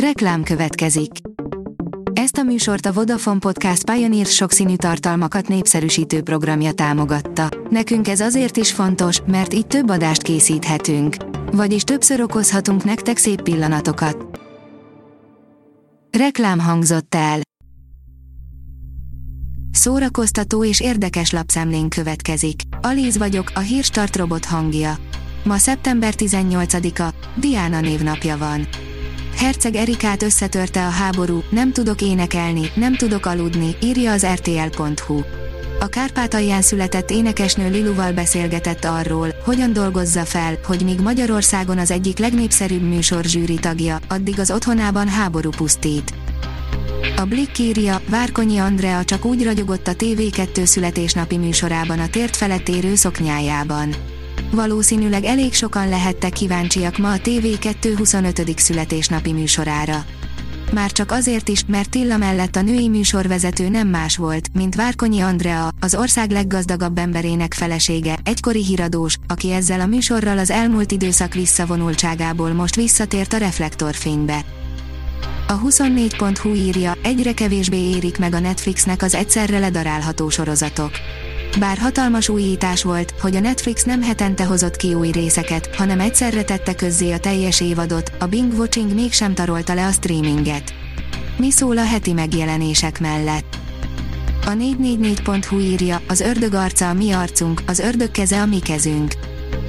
Reklám következik. Ezt a műsort a Vodafone Podcast Pioneer sokszínű tartalmakat népszerűsítő programja támogatta. Nekünk ez azért is fontos, mert így több adást készíthetünk. Vagyis többször okozhatunk nektek szép pillanatokat. Reklám hangzott el. Szórakoztató és érdekes lapszemlén következik. Alíz vagyok, a hírstart robot hangja. Ma szeptember 18-a, Diana névnapja van. Herceg Erikát összetörte a háború, nem tudok énekelni, nem tudok aludni, írja az rtl.hu. A Kárpátalján született énekesnő Liluval beszélgetett arról, hogyan dolgozza fel, hogy míg Magyarországon az egyik legnépszerűbb műsor zsűri tagja, addig az otthonában háború pusztít. A Blick írja, Várkonyi Andrea csak úgy ragyogott a TV2 születésnapi műsorában a tért felett érő szoknyájában. Valószínűleg elég sokan lehettek kíváncsiak ma a TV2 25. születésnapi műsorára. Már csak azért is, mert Tilla mellett a női műsorvezető nem más volt, mint Várkonyi Andrea, az ország leggazdagabb emberének felesége, egykori híradós, aki ezzel a műsorral az elmúlt időszak visszavonultságából most visszatért a reflektorfénybe. A 24.hu írja, egyre kevésbé érik meg a Netflixnek az egyszerre ledarálható sorozatok. Bár hatalmas újítás volt, hogy a Netflix nem hetente hozott ki új részeket, hanem egyszerre tette közzé a teljes évadot, a Bing Watching mégsem tarolta le a streaminget. Mi szól a heti megjelenések mellett? A 444.hu írja, az ördög arca a mi arcunk, az ördög keze a mi kezünk.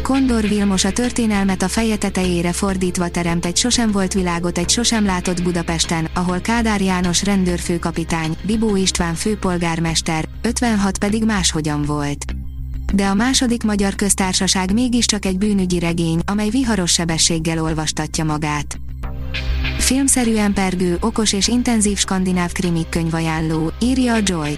Kondor Vilmos a történelmet a feje tetejére fordítva teremt egy sosem volt világot egy sosem látott Budapesten, ahol Kádár János rendőrfőkapitány, Bibó István főpolgármester, 56 pedig máshogyan volt. De a második magyar köztársaság mégiscsak egy bűnügyi regény, amely viharos sebességgel olvastatja magát. Filmszerűen pergő, okos és intenzív skandináv krimik könyvajánló, írja a Joy.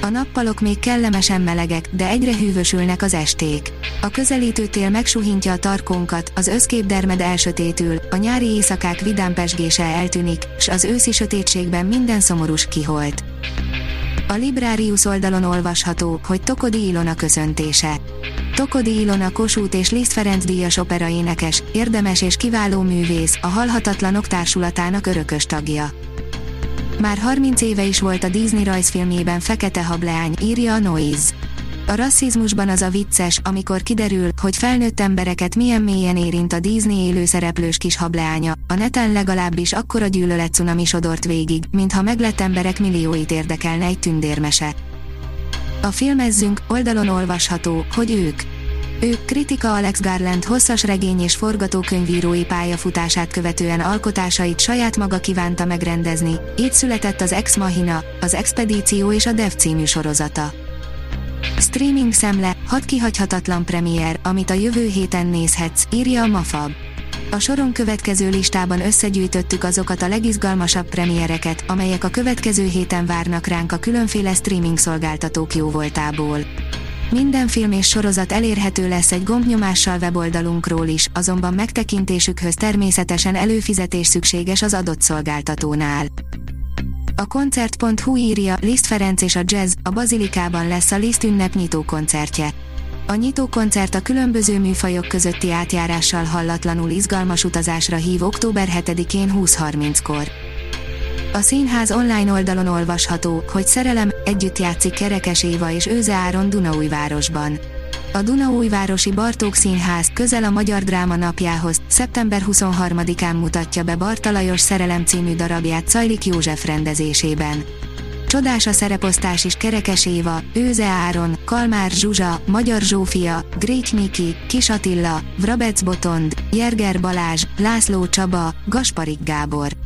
A nappalok még kellemesen melegek, de egyre hűvösülnek az esték. A közelítő tél megsuhintja a tarkónkat, az összképdermed elsötétül, a nyári éjszakák vidám pesgése eltűnik, s az őszi sötétségben minden szomorús kiholt. A Librarius oldalon olvasható, hogy Tokodi Ilona köszöntése. Tokodi Ilona Kossuth és Liszt Ferenc díjas operaénekes, érdemes és kiváló művész, a Halhatatlanok társulatának örökös tagja. Már 30 éve is volt a Disney rajzfilmjében Fekete Hableány, írja a Noise. A rasszizmusban az a vicces, amikor kiderül, hogy felnőtt embereket milyen mélyen érint a Disney élőszereplős kis hableánya, a neten legalábbis akkora gyűlölet cunami sodort végig, mintha meglett emberek millióit érdekelne egy tündérmese. A filmezzünk oldalon olvasható, hogy ők ők kritika Alex Garland hosszas regény és forgatókönyvírói pályafutását követően alkotásait saját maga kívánta megrendezni, így született az Ex Machina, az Expedíció és a Dev című sorozata. Streaming szemle, hat kihagyhatatlan premier, amit a jövő héten nézhetsz, írja a Mafab. A soron következő listában összegyűjtöttük azokat a legizgalmasabb premiereket, amelyek a következő héten várnak ránk a különféle streaming szolgáltatók jóvoltából. Minden film és sorozat elérhető lesz egy gombnyomással weboldalunkról is, azonban megtekintésükhöz természetesen előfizetés szükséges az adott szolgáltatónál. A koncert.hu írja, Liszt Ferenc és a Jazz, a Bazilikában lesz a Liszt ünnep nyitó koncertje. A nyitó koncert a különböző műfajok közötti átjárással hallatlanul izgalmas utazásra hív október 7-én 20.30-kor. A színház online oldalon olvasható, hogy szerelem, együtt játszik Kerekes Éva és Őze Áron Dunaújvárosban. A Dunaújvárosi Bartók Színház közel a Magyar Dráma napjához, szeptember 23-án mutatja be Bartalajos Szerelem című darabját Czajlik József rendezésében. Csodás a szereposztás is Kerekes Éva, Őze Áron, Kalmár Zsuzsa, Magyar Zsófia, Grék Niki, Kis Attila, Vrabec Botond, Jerger Balázs, László Csaba, Gasparik Gábor.